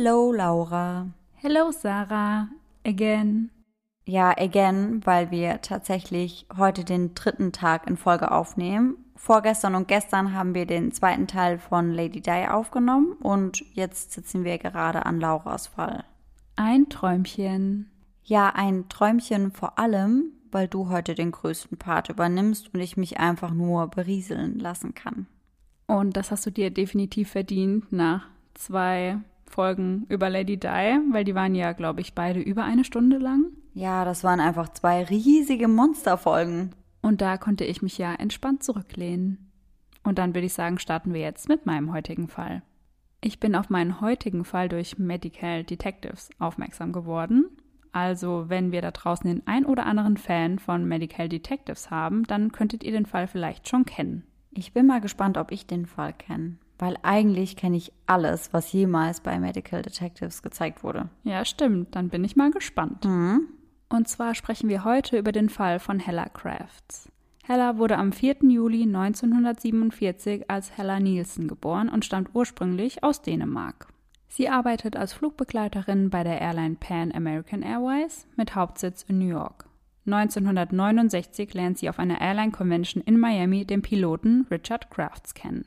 Hello, Laura. Hello, Sarah. Again. Ja, again, weil wir tatsächlich heute den dritten Tag in Folge aufnehmen. Vorgestern und gestern haben wir den zweiten Teil von Lady Di aufgenommen und jetzt sitzen wir gerade an Lauras Fall. Ein Träumchen. Ja, ein Träumchen vor allem, weil du heute den größten Part übernimmst und ich mich einfach nur berieseln lassen kann. Und das hast du dir definitiv verdient nach zwei Folgen über Lady Di, weil die waren ja, glaube ich, beide über eine Stunde lang. Ja, das waren einfach zwei riesige Monsterfolgen. Und da konnte ich mich ja entspannt zurücklehnen. Und dann würde ich sagen, starten wir jetzt mit meinem heutigen Fall. Ich bin auf meinen heutigen Fall durch Medical Detectives aufmerksam geworden. Also, wenn wir da draußen den ein oder anderen Fan von Medical Detectives haben, dann könntet ihr den Fall vielleicht schon kennen. Ich bin mal gespannt, ob ich den Fall kenne, weil eigentlich kenne ich alles, was jemals bei Medical Detectives gezeigt wurde. Ja, stimmt. Dann bin ich mal gespannt. Mhm. Und zwar sprechen wir heute über den Fall von Hella Crafts. Hella wurde am 4. Juli 1947 als Hella Nielsen geboren und stammt ursprünglich aus Dänemark. Sie arbeitet als Flugbegleiterin bei der Airline Pan American Airways mit Hauptsitz in New York. 1969 lernt sie auf einer Airline Convention in Miami den Piloten Richard Crafts kennen.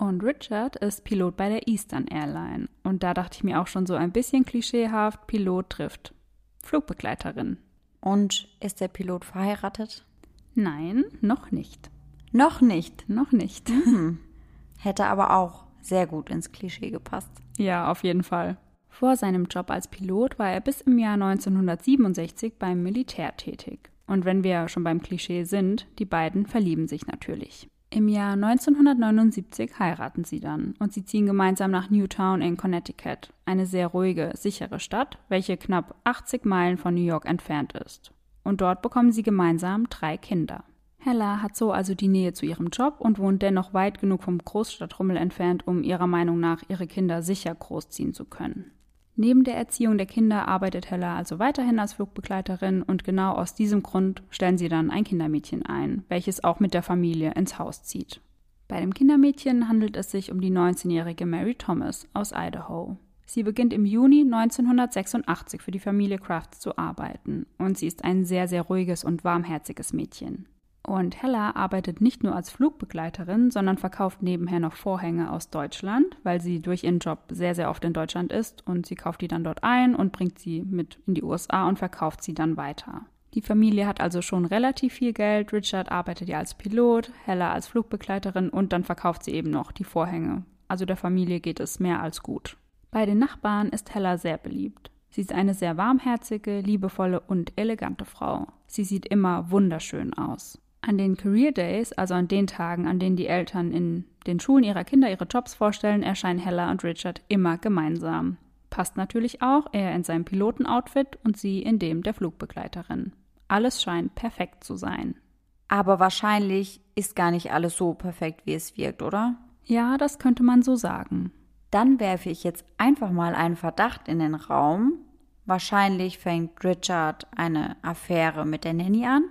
Und Richard ist Pilot bei der Eastern Airline. Und da dachte ich mir auch schon so ein bisschen klischeehaft, Pilot trifft Flugbegleiterin. Und ist der Pilot verheiratet? Nein, noch nicht. Noch nicht. Noch nicht. Hm. Hätte aber auch sehr gut ins Klischee gepasst. Ja, auf jeden Fall. Vor seinem Job als Pilot war er bis im Jahr 1967 beim Militär tätig. Und wenn wir schon beim Klischee sind, die beiden verlieben sich natürlich. Im Jahr 1979 heiraten sie dann und sie ziehen gemeinsam nach Newtown in Connecticut, eine sehr ruhige, sichere Stadt, welche knapp 80 Meilen von New York entfernt ist. Und dort bekommen sie gemeinsam drei Kinder. Hella hat so also die Nähe zu ihrem Job und wohnt dennoch weit genug vom Großstadtrummel entfernt, um ihrer Meinung nach ihre Kinder sicher großziehen zu können. Neben der Erziehung der Kinder arbeitet Hella also weiterhin als Flugbegleiterin und genau aus diesem Grund stellen sie dann ein Kindermädchen ein, welches auch mit der Familie ins Haus zieht. Bei dem Kindermädchen handelt es sich um die 19-jährige Mary Thomas aus Idaho. Sie beginnt im Juni 1986 für die Familie Crafts zu arbeiten und sie ist ein sehr, sehr ruhiges und warmherziges Mädchen. Und Hella arbeitet nicht nur als Flugbegleiterin, sondern verkauft nebenher noch Vorhänge aus Deutschland, weil sie durch ihren Job sehr, sehr oft in Deutschland ist und sie kauft die dann dort ein und bringt sie mit in die USA und verkauft sie dann weiter. Die Familie hat also schon relativ viel Geld. Richard arbeitet ja als Pilot, Hella als Flugbegleiterin und dann verkauft sie eben noch die Vorhänge. Also der Familie geht es mehr als gut. Bei den Nachbarn ist Hella sehr beliebt. Sie ist eine sehr warmherzige, liebevolle und elegante Frau. Sie sieht immer wunderschön aus. An den Career Days, also an den Tagen, an denen die Eltern in den Schulen ihrer Kinder ihre Jobs vorstellen, erscheinen Hella und Richard immer gemeinsam. Passt natürlich auch, er in seinem Pilotenoutfit und sie in dem der Flugbegleiterin. Alles scheint perfekt zu sein. Aber wahrscheinlich ist gar nicht alles so perfekt, wie es wirkt, oder? Ja, das könnte man so sagen. Dann werfe ich jetzt einfach mal einen Verdacht in den Raum. Wahrscheinlich fängt Richard eine Affäre mit der Nanny an.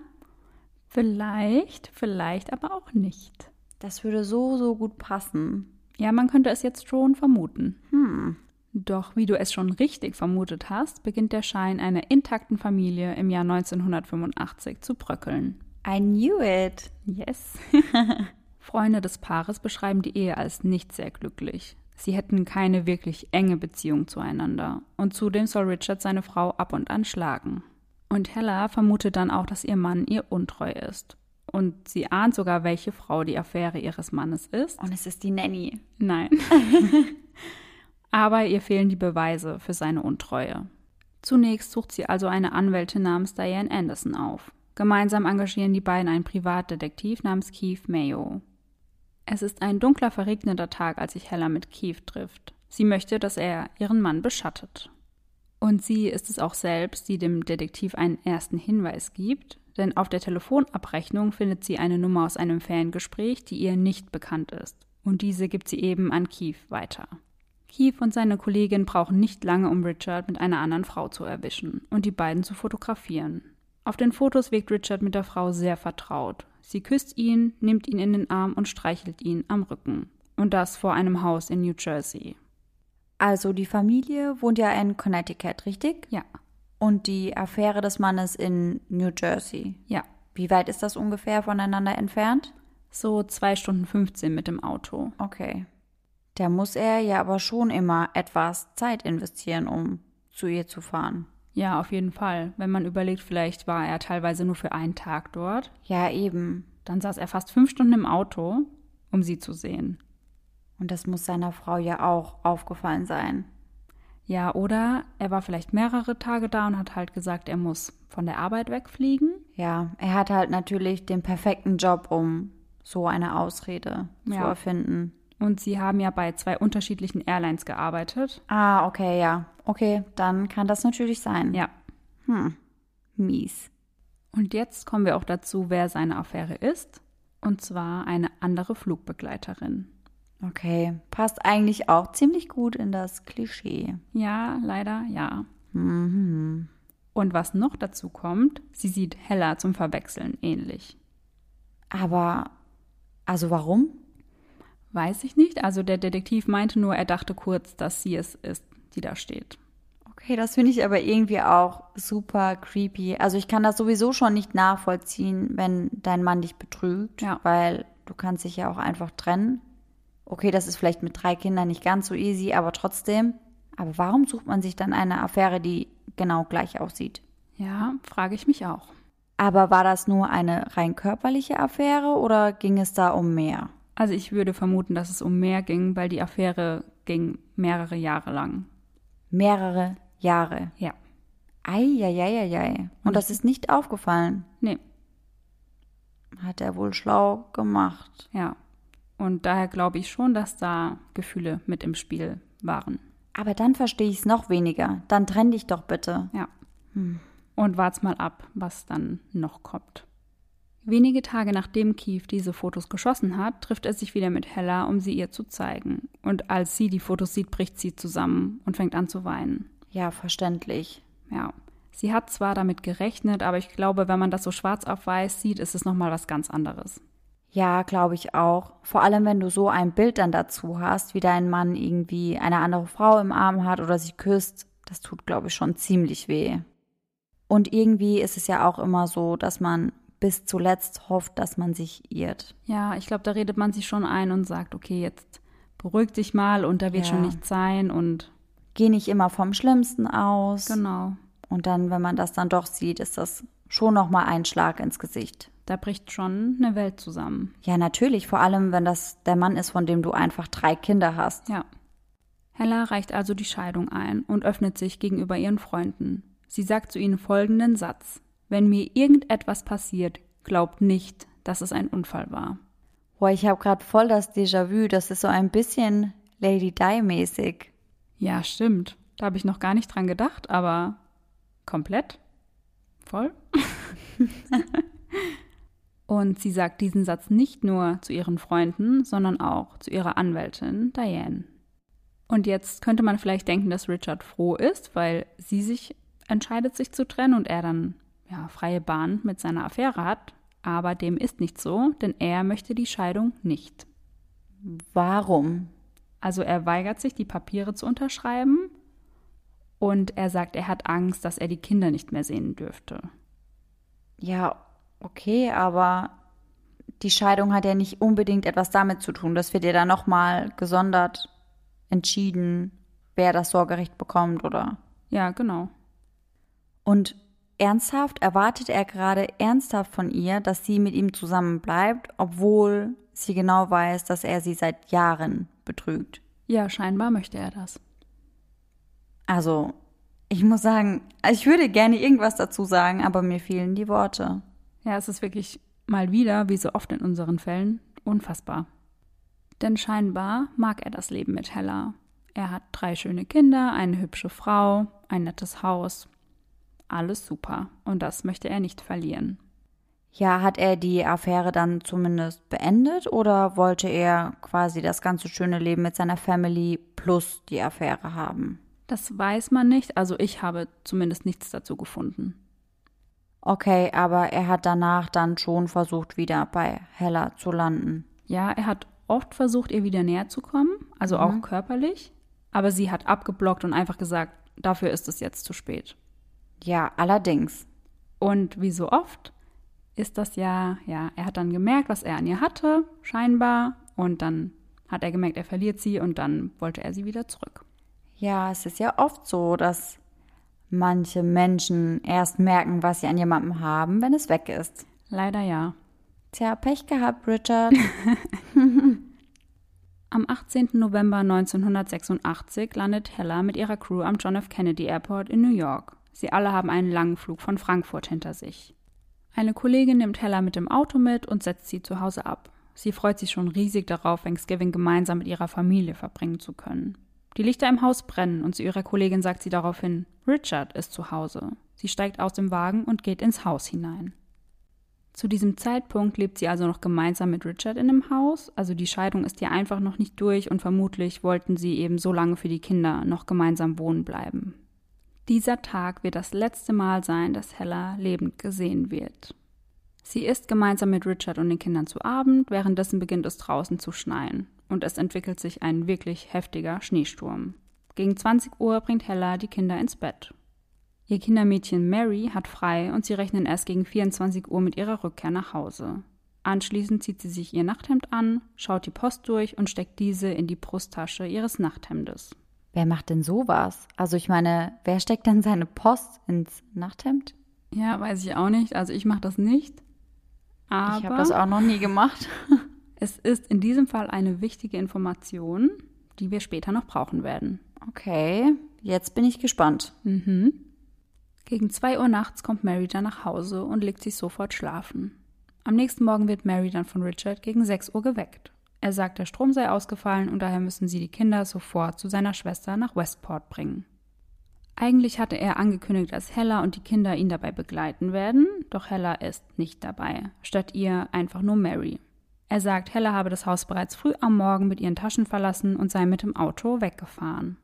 Vielleicht, vielleicht aber auch nicht. Das würde so, so gut passen. Ja, man könnte es jetzt schon vermuten. Hm. Doch wie du es schon richtig vermutet hast, beginnt der Schein einer intakten Familie im Jahr 1985 zu bröckeln. I knew it. Yes. Freunde des Paares beschreiben die Ehe als nicht sehr glücklich. Sie hätten keine wirklich enge Beziehung zueinander. Und zudem soll Richard seine Frau ab und an schlagen. Und Hella vermutet dann auch, dass ihr Mann ihr untreu ist. Und sie ahnt sogar, welche Frau die Affäre ihres Mannes ist. Und es ist die Nanny. Nein. Aber ihr fehlen die Beweise für seine Untreue. Zunächst sucht sie also eine Anwältin namens Diane Anderson auf. Gemeinsam engagieren die beiden einen Privatdetektiv namens Keith Mayo. Es ist ein dunkler, verregneter Tag, als sich Hella mit Keith trifft. Sie möchte, dass er ihren Mann beschattet. Und sie ist es auch selbst, die dem Detektiv einen ersten Hinweis gibt, denn auf der Telefonabrechnung findet sie eine Nummer aus einem Fangespräch, die ihr nicht bekannt ist. Und diese gibt sie eben an Keith weiter. Keith und seine Kollegin brauchen nicht lange, um Richard mit einer anderen Frau zu erwischen und die beiden zu fotografieren. Auf den Fotos wirkt Richard mit der Frau sehr vertraut. Sie küsst ihn, nimmt ihn in den Arm und streichelt ihn am Rücken. Und das vor einem Haus in New Jersey. Also die Familie wohnt ja in Connecticut, richtig? Ja. Und die Affäre des Mannes in New Jersey. Ja. Wie weit ist das ungefähr voneinander entfernt? So zwei Stunden 15 mit dem Auto. Okay. Da muss er ja aber schon immer etwas Zeit investieren, um zu ihr zu fahren. Ja, auf jeden Fall. Wenn man überlegt, vielleicht war er teilweise nur für einen Tag dort. Ja, eben. Dann saß er fast fünf Stunden im Auto, um sie zu sehen. Und das muss seiner Frau ja auch aufgefallen sein. Ja, oder er war vielleicht mehrere Tage da und hat halt gesagt, er muss von der Arbeit wegfliegen. Ja, er hat halt natürlich den perfekten Job, um so eine Ausrede zu Ja. erfinden. Und sie haben ja bei zwei unterschiedlichen Airlines gearbeitet. Ah, okay, ja. Okay, dann kann das natürlich sein. Ja. Mies. Und jetzt kommen wir auch dazu, wer seine Affäre ist. Und zwar eine andere Flugbegleiterin. Okay, passt eigentlich auch ziemlich gut in das Klischee. Ja, leider ja. Und was noch dazu kommt, sie sieht Hella zum Verwechseln ähnlich. Aber, also warum? Weiß ich nicht. Also der Detektiv meinte nur, er dachte kurz, dass sie es ist, die da steht. Okay, das finde ich aber irgendwie auch super creepy. Also ich kann das sowieso schon nicht nachvollziehen, wenn dein Mann dich betrügt, Ja. weil du kannst dich ja auch einfach trennen. Okay, das ist vielleicht mit drei Kindern nicht ganz so easy, aber trotzdem. Aber warum sucht man sich dann eine Affäre, die genau gleich aussieht? Ja, frage ich mich auch. Aber war das nur eine rein körperliche Affäre oder ging es da um mehr? Also ich würde vermuten, dass es um mehr ging, weil die Affäre ging mehrere Jahre lang. Mehrere Jahre. Ja. Eieieiei. Und das ist nicht aufgefallen. Nee, Hat er wohl schlau gemacht. ja. Und daher glaube ich schon, dass da Gefühle mit im Spiel waren. Aber dann verstehe ich es noch weniger. Dann trenn dich doch bitte. Ja. Und wart's mal ab, was dann noch kommt. Wenige Tage nachdem Keith diese Fotos geschossen hat, trifft er sich wieder mit Hella, um sie ihr zu zeigen. Und als sie die Fotos sieht, bricht sie zusammen und fängt an zu weinen. Ja, verständlich. Ja. Sie hat zwar damit gerechnet, aber ich glaube, wenn man das so schwarz auf weiß sieht, ist es nochmal was ganz anderes. Ja, glaube ich auch. Vor allem, wenn du so ein Bild dann dazu hast, wie dein Mann irgendwie eine andere Frau im Arm hat oder sie küsst. Das tut, glaube ich, schon ziemlich weh. Und irgendwie ist es ja auch immer so, dass man bis zuletzt hofft, dass man sich irrt. Ja, ich glaube, da redet man sich schon ein und sagt, okay, jetzt beruhig dich mal und da wird Ja. schon nichts sein und Geh nicht immer vom Schlimmsten aus. genau. Und dann, wenn man das dann doch sieht, ist das schon nochmal ein Schlag ins Gesicht. Da bricht schon eine Welt zusammen. Ja, natürlich, vor allem, wenn das der Mann ist, von dem du einfach drei Kinder hast. Ja. Hella reicht also die Scheidung ein und öffnet sich gegenüber ihren Freunden. Sie sagt zu ihnen folgenden Satz. Wenn mir irgendetwas passiert, glaubt nicht, dass es ein Unfall war. Boah, ich habe gerade voll das Déjà-vu. Das ist so ein bisschen Lady Di-mäßig. Ja, stimmt. Da habe ich noch gar nicht dran gedacht, aber komplett? Voll? und sie sagt diesen Satz nicht nur zu ihren Freunden, sondern auch zu ihrer Anwältin Diane. Und jetzt könnte man vielleicht denken, dass Richard froh ist, weil sie sich entscheidet, sich zu trennen und er dann ja, freie Bahn mit seiner Affäre hat. Aber dem ist nicht so, denn er möchte die Scheidung nicht. Warum? Also er weigert sich, die Papiere zu unterschreiben und er sagt, er hat Angst, dass er die Kinder nicht mehr sehen dürfte. Ja, okay, aber die Scheidung hat ja nicht unbedingt etwas damit zu tun. Das wird ja dann nochmal gesondert entschieden, wer das Sorgerecht bekommt, oder? Ja, genau. Und ernsthaft erwartet er gerade ernsthaft von ihr, dass sie mit ihm zusammen bleibt, obwohl sie genau weiß, dass er sie seit Jahren betrügt. Ja, scheinbar möchte er das. Also, ich muss sagen, ich würde gerne irgendwas dazu sagen, aber mir fehlen die Worte. Ja, es ist wirklich mal wieder, wie so oft in unseren Fällen, unfassbar. Denn scheinbar mag er das Leben mit Hella. Er hat drei schöne Kinder, eine hübsche Frau, ein nettes Haus. Alles super. Und das möchte er nicht verlieren. Ja, hat er die Affäre dann zumindest beendet oder wollte er quasi das ganze schöne Leben mit seiner Family plus die Affäre haben? Das weiß man nicht, also ich habe zumindest nichts dazu gefunden. Okay, aber er hat danach dann schon versucht, wieder bei Hella zu landen. Ja, er hat oft versucht, ihr wieder näher zu kommen, also auch körperlich. aber sie hat abgeblockt und einfach gesagt, dafür ist es jetzt zu spät. Ja, allerdings. Und wie so oft ist das ja, ja, er hat dann gemerkt, was er an ihr hatte, scheinbar, und dann hat er gemerkt, er verliert sie und dann wollte er sie wieder zurück. Ja, es ist ja oft so, dass manche Menschen erst merken, was sie an jemandem haben, wenn es weg ist. Leider ja. Tja, Pech gehabt, Richard. Am 18. November 1986 landet Hella mit ihrer Crew am John F. Kennedy Airport in New York. Sie alle haben einen langen Flug von Frankfurt hinter sich. Eine Kollegin nimmt Hella mit dem Auto mit und setzt sie zu Hause ab. Sie freut sich schon riesig darauf, Thanksgiving gemeinsam mit ihrer Familie verbringen zu können. Die Lichter im Haus brennen und zu ihrer Kollegin sagt sie daraufhin, Richard ist zu Hause. Sie steigt aus dem Wagen und geht ins Haus hinein. Zu diesem Zeitpunkt lebt sie also noch gemeinsam mit Richard in dem Haus, also die Scheidung ist ihr einfach noch nicht durch und vermutlich wollten sie eben so lange für die Kinder noch gemeinsam wohnen bleiben. Dieser Tag wird das letzte Mal sein, dass Hella lebend gesehen wird. Sie isst gemeinsam mit Richard und den Kindern zu Abend, währenddessen beginnt es draußen zu schneien und es entwickelt sich ein wirklich heftiger Schneesturm. Gegen 20 Uhr bringt Hella die Kinder ins Bett. Ihr Kindermädchen Mary hat frei und sie rechnen erst gegen 24 Uhr mit ihrer Rückkehr nach Hause. Anschließend zieht sie sich ihr Nachthemd an, schaut die Post durch und steckt diese in die Brusttasche ihres Nachthemdes. Wer macht denn sowas? Also ich meine, wer steckt denn seine Post ins Nachthemd? Ja, weiß ich auch nicht. Also ich mache das nicht. Aber ich habe das auch noch nie gemacht. es ist in diesem Fall eine wichtige Information, die wir später noch brauchen werden. Okay, jetzt bin ich gespannt. Mhm. Gegen zwei Uhr nachts kommt Mary dann nach Hause und legt sich sofort schlafen. Am nächsten Morgen wird Mary dann von Richard gegen sechs Uhr geweckt. Er sagt, der Strom sei ausgefallen und daher müssen sie die Kinder sofort zu seiner Schwester nach Westport bringen. Eigentlich hatte er angekündigt, dass Hella und die Kinder ihn dabei begleiten werden, doch Hella ist nicht dabei, statt ihr einfach nur Mary. Er sagt, Hella habe das Haus bereits früh am Morgen mit ihren Taschen verlassen und sei mit dem Auto weggefahren.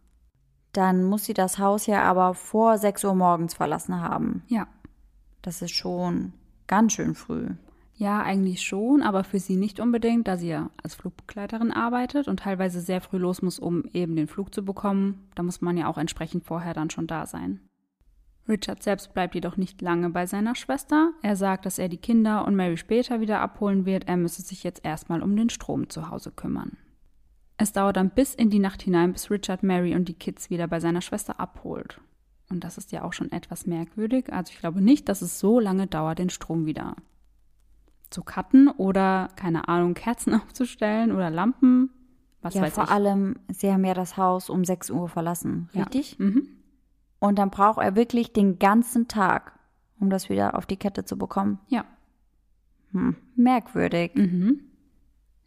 Dann muss sie das Haus ja aber vor 6 Uhr morgens verlassen haben. Ja. Das ist schon ganz schön früh. Ja, eigentlich schon, aber für sie nicht unbedingt, da sie ja als Flugbegleiterin arbeitet und teilweise sehr früh los muss, um eben den Flug zu bekommen. Da muss man ja auch entsprechend vorher dann schon da sein. Richard selbst bleibt jedoch nicht lange bei seiner Schwester. Er sagt, dass er die Kinder und Mary später wieder abholen wird. Er müsse sich jetzt erstmal um den Strom zu Hause kümmern. Es dauert dann bis in die Nacht hinein, bis Richard Mary und die Kids wieder bei seiner Schwester abholt. Und das ist ja auch schon etwas merkwürdig. Also ich glaube nicht, dass es so lange dauert, den Strom wieder zu cutten oder, keine Ahnung, Kerzen aufzustellen oder Lampen. Was ja, weiß vor ich. allem, sie haben ja das Haus um 6 Uhr verlassen, richtig? Ja. Mhm. Und dann braucht er wirklich den ganzen Tag, um das wieder auf die Kette zu bekommen. Ja. Hm, merkwürdig. Mhm.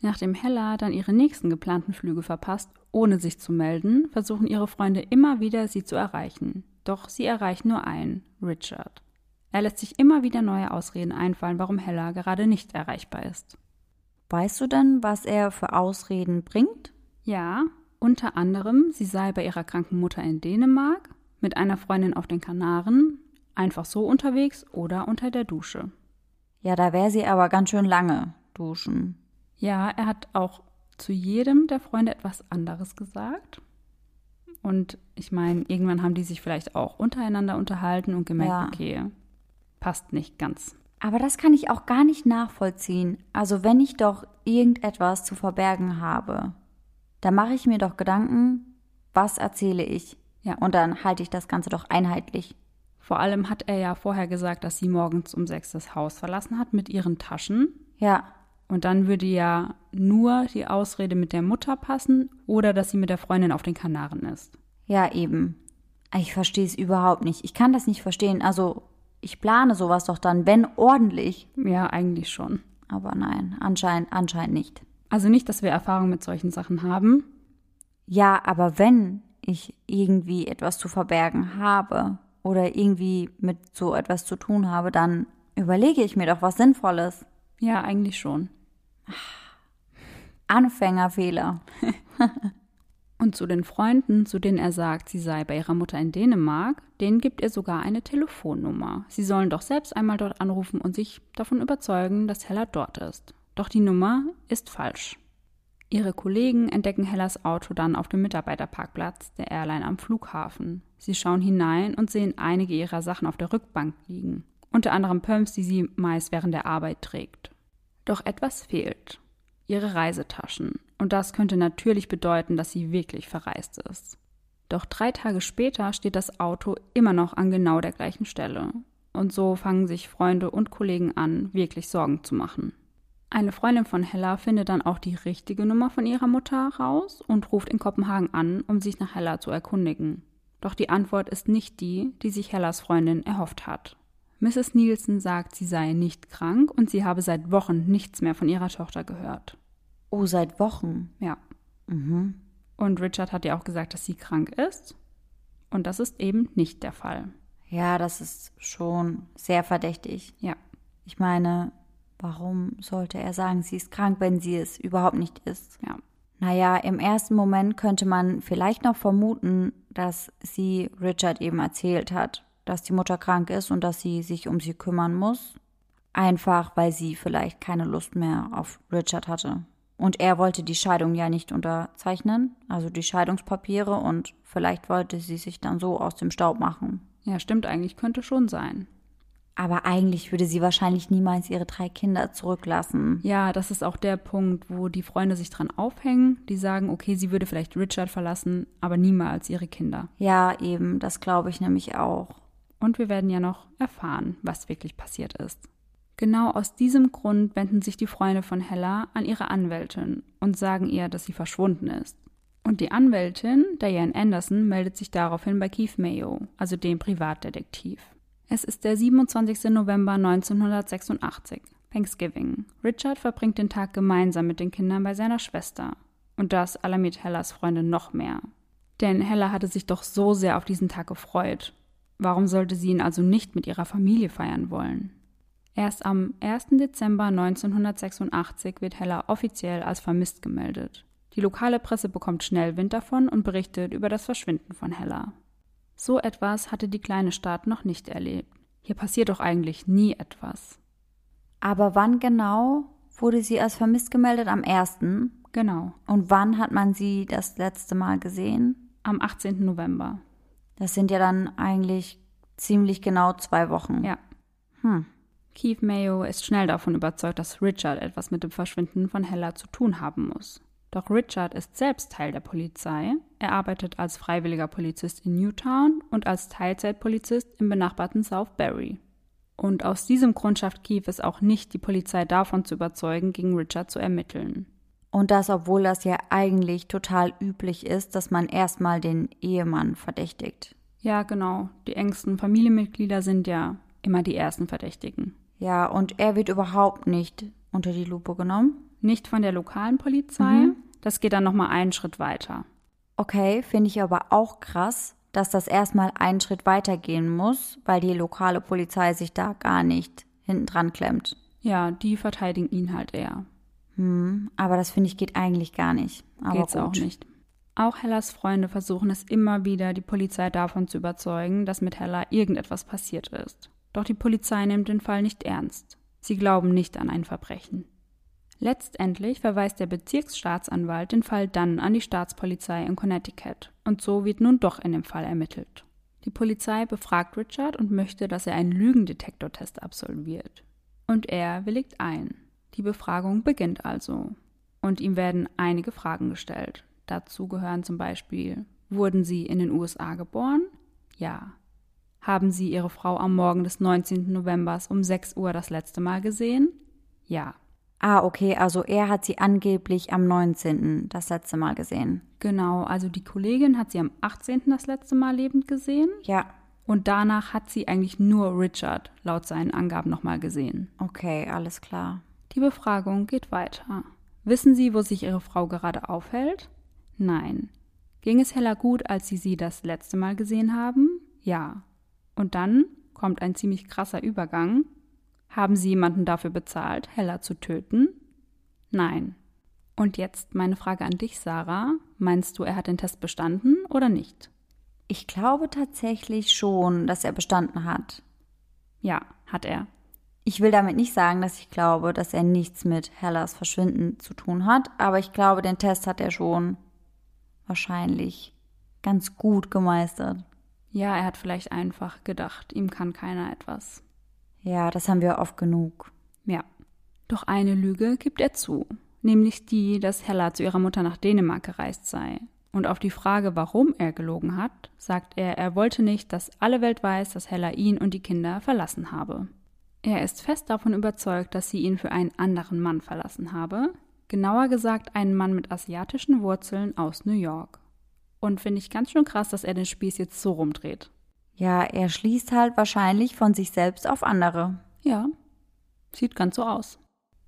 Nachdem Hella dann ihre nächsten geplanten Flüge verpasst, ohne sich zu melden, versuchen ihre Freunde immer wieder, sie zu erreichen. Doch sie erreichen nur einen, Richard. Er lässt sich immer wieder neue Ausreden einfallen, warum Hella gerade nicht erreichbar ist. Weißt du denn, was er für Ausreden bringt? Ja, unter anderem, sie sei bei ihrer kranken Mutter in Dänemark, mit einer Freundin auf den Kanaren, einfach so unterwegs oder unter der Dusche. Ja, da wäre sie aber ganz schön lange duschen. Ja, er hat auch zu jedem der Freunde etwas anderes gesagt. Und ich meine, irgendwann haben die sich vielleicht auch untereinander unterhalten und gemerkt, ja. okay, passt nicht ganz. Aber das kann ich auch gar nicht nachvollziehen. Also wenn ich doch irgendetwas zu verbergen habe, dann mache ich mir doch Gedanken, was erzähle ich? Ja. Und dann halte ich das Ganze doch einheitlich. Vor allem hat er ja vorher gesagt, dass sie morgens um sechs das Haus verlassen hat mit ihren Taschen. Ja. Und dann würde ja nur die Ausrede mit der Mutter passen oder dass sie mit der Freundin auf den Kanaren ist. Ja, eben. Ich verstehe es überhaupt nicht. Ich kann das nicht verstehen. Also, ich plane sowas doch dann, wenn ordentlich. Ja, eigentlich schon. Aber nein, anscheinend, anscheinend nicht. Also nicht, dass wir Erfahrung mit solchen Sachen haben. Ja, aber wenn ich irgendwie etwas zu verbergen habe oder irgendwie mit so etwas zu tun habe, dann überlege ich mir doch was Sinnvolles. Ja, eigentlich schon. Anfängerfehler. Und zu den Freunden, zu denen er sagt, sie sei bei ihrer Mutter in Dänemark, denen gibt er sogar eine Telefonnummer. Sie sollen doch selbst einmal dort anrufen und sich davon überzeugen, dass Hella dort ist. Doch die Nummer ist falsch. Ihre Kollegen entdecken Hellas Auto dann auf dem Mitarbeiterparkplatz der Airline am Flughafen. Sie schauen hinein und sehen einige ihrer Sachen auf der Rückbank liegen, unter anderem Pumps, die sie meist während der Arbeit trägt. Doch etwas fehlt. Ihre Reisetaschen. Und das könnte natürlich bedeuten, dass sie wirklich verreist ist. Doch drei Tage später steht das Auto immer noch an genau der gleichen Stelle. Und so fangen sich Freunde und Kollegen an, wirklich Sorgen zu machen. Eine Freundin von Hella findet dann auch die richtige Nummer von ihrer Mutter raus und ruft in Kopenhagen an, um sich nach Hella zu erkundigen. Doch die Antwort ist nicht die, die sich Hellas Freundin erhofft hat. Mrs. Nielsen sagt, sie sei nicht krank und sie habe seit Wochen nichts mehr von ihrer Tochter gehört. Oh, seit Wochen? Ja. Mhm. Und Richard hat ja auch gesagt, dass sie krank ist. Und das ist eben nicht der Fall. Ja, das ist schon sehr verdächtig. Ja. Ich meine, warum sollte er sagen, sie ist krank, wenn sie es überhaupt nicht ist? Ja. Naja, im ersten Moment könnte man vielleicht noch vermuten, dass sie Richard eben erzählt hat, dass die Mutter krank ist und dass sie sich um sie kümmern muss. Einfach weil sie vielleicht keine Lust mehr auf Richard hatte. Und er wollte die Scheidung ja nicht unterzeichnen, also die Scheidungspapiere, und vielleicht wollte sie sich dann so aus dem Staub machen. Ja, stimmt eigentlich, könnte schon sein. Aber eigentlich würde sie wahrscheinlich niemals ihre drei Kinder zurücklassen. Ja, das ist auch der Punkt, wo die Freunde sich dran aufhängen. Die sagen, okay, sie würde vielleicht Richard verlassen, aber niemals ihre Kinder. Ja, eben, das glaube ich nämlich auch. Und wir werden ja noch erfahren, was wirklich passiert ist. Genau aus diesem Grund wenden sich die Freunde von Hella an ihre Anwältin und sagen ihr, dass sie verschwunden ist. Und die Anwältin, Diane Anderson, meldet sich daraufhin bei Keith Mayo, also dem Privatdetektiv. Es ist der 27. November 1986, Thanksgiving. Richard verbringt den Tag gemeinsam mit den Kindern bei seiner Schwester. Und das alarmiert Hellas Freundin noch mehr. Denn Hella hatte sich doch so sehr auf diesen Tag gefreut. Warum sollte sie ihn also nicht mit ihrer Familie feiern wollen? Erst am 1. Dezember 1986 wird Hella offiziell als vermisst gemeldet. Die lokale Presse bekommt schnell Wind davon und berichtet über das Verschwinden von Hella. So etwas hatte die kleine Stadt noch nicht erlebt. Hier passiert doch eigentlich nie etwas. Aber wann genau wurde sie als vermisst gemeldet? Am 1. Genau. Und wann hat man sie das letzte Mal gesehen? Am 18. November. Das sind ja dann eigentlich ziemlich genau zwei Wochen. Ja. Hm. Keith Mayo ist schnell davon überzeugt, dass Richard etwas mit dem Verschwinden von Hella zu tun haben muss. Doch Richard ist selbst Teil der Polizei. Er arbeitet als freiwilliger Polizist in Newtown und als Teilzeitpolizist im benachbarten South Barry. Und aus diesem Grund schafft Keith es auch nicht, die Polizei davon zu überzeugen, gegen Richard zu ermitteln. Und das, obwohl das ja eigentlich total üblich ist, dass man erstmal den Ehemann verdächtigt. Ja, genau. Die engsten Familienmitglieder sind ja immer die ersten Verdächtigen. Ja, und er wird überhaupt nicht unter die Lupe genommen. Nicht von der lokalen Polizei. Mhm. Das geht dann nochmal einen Schritt weiter. Okay, finde ich aber auch krass, dass das erstmal einen Schritt weitergehen muss, weil die lokale Polizei sich da gar nicht hinten dran klemmt. Ja, die verteidigen ihn halt eher. Hm, aber das finde ich geht eigentlich gar nicht. Aber Geht's gut. auch nicht. Auch Hellas Freunde versuchen es immer wieder, die Polizei davon zu überzeugen, dass mit Hella irgendetwas passiert ist. Doch die Polizei nimmt den Fall nicht ernst. Sie glauben nicht an ein Verbrechen. Letztendlich verweist der Bezirksstaatsanwalt den Fall dann an die Staatspolizei in Connecticut und so wird nun doch in dem Fall ermittelt. Die Polizei befragt Richard und möchte, dass er einen Lügendetektortest absolviert. Und er willigt ein. Die Befragung beginnt also. Und ihm werden einige Fragen gestellt. Dazu gehören zum Beispiel, wurden Sie in den USA geboren? Ja. Haben Sie Ihre Frau am Morgen des 19. November um 6 Uhr das letzte Mal gesehen? Ja. Ah, okay, also er hat sie angeblich am 19. das letzte Mal gesehen. Genau, also die Kollegin hat sie am 18. das letzte Mal lebend gesehen Ja, und danach hat sie eigentlich nur Richard laut seinen Angaben nochmal gesehen. okay, alles klar. Die Befragung geht weiter. Wissen Sie, wo sich Ihre Frau gerade aufhält? Nein. Ging es Hella gut, als Sie sie das letzte Mal gesehen haben? Ja. Und dann kommt ein ziemlich krasser Übergang. Haben Sie jemanden dafür bezahlt, Hella zu töten? Nein. Und jetzt meine Frage an dich, Sarah. Meinst du, er hat den Test bestanden oder nicht? Ich glaube tatsächlich schon, dass er bestanden hat. Ja, hat er. Ich will damit nicht sagen, dass ich glaube, dass er nichts mit Hellas Verschwinden zu tun hat, aber ich glaube, den Test hat er schon wahrscheinlich ganz gut gemeistert. Ja, er hat vielleicht einfach gedacht, ihm kann keiner etwas. Ja, das haben wir oft genug. Ja. Doch eine Lüge gibt er zu, nämlich die, dass Hella zu ihrer Mutter nach Dänemark gereist sei. Und auf die Frage, warum er gelogen hat, sagt er, er wollte nicht, dass alle Welt weiß, dass Hella ihn und die Kinder verlassen habe. Er ist fest davon überzeugt, dass sie ihn für einen anderen Mann verlassen habe, genauer gesagt einen Mann mit asiatischen Wurzeln aus New York. Und finde ich ganz schön krass, dass er den Spieß jetzt so rumdreht. Ja, er schließt halt wahrscheinlich von sich selbst auf andere. Ja, sieht ganz so aus.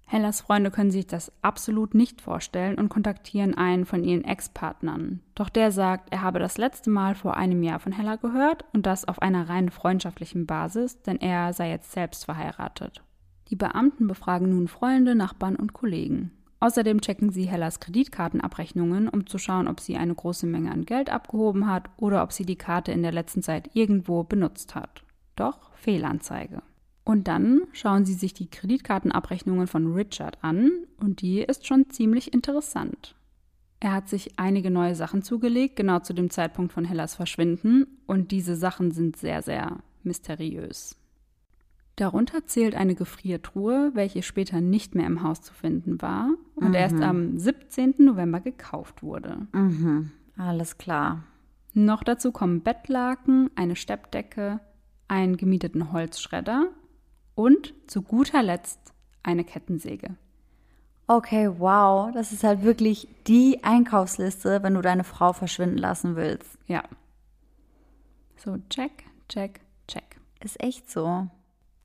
Hellas Freunde können sich das absolut nicht vorstellen und kontaktieren einen von ihren Ex-Partnern. Doch der sagt, er habe das letzte Mal vor einem Jahr von Hella gehört und das auf einer rein freundschaftlichen Basis, denn er sei jetzt selbst verheiratet. Die Beamten befragen nun Freunde, Nachbarn und Kollegen. Außerdem checken sie Hellas Kreditkartenabrechnungen, um zu schauen, ob sie eine große Menge an Geld abgehoben hat oder ob sie die Karte in der letzten Zeit irgendwo benutzt hat. Doch Fehlanzeige. Und dann schauen Sie sich die Kreditkartenabrechnungen von Richard an und die ist schon ziemlich interessant. Er hat sich einige neue Sachen zugelegt, genau zu dem Zeitpunkt von Hellas Verschwinden, und diese Sachen sind sehr, sehr mysteriös. Darunter zählt eine Gefriertruhe, welche später nicht mehr im Haus zu finden war und mhm. erst am 17. November gekauft wurde. Mhm. Alles klar. Noch dazu kommen Bettlaken, eine Steppdecke, einen gemieteten Holzschredder und zu guter Letzt eine Kettensäge. Okay, wow, das ist halt wirklich die Einkaufsliste, wenn du deine Frau verschwinden lassen willst. Ja. So, check, check, check. Ist echt so.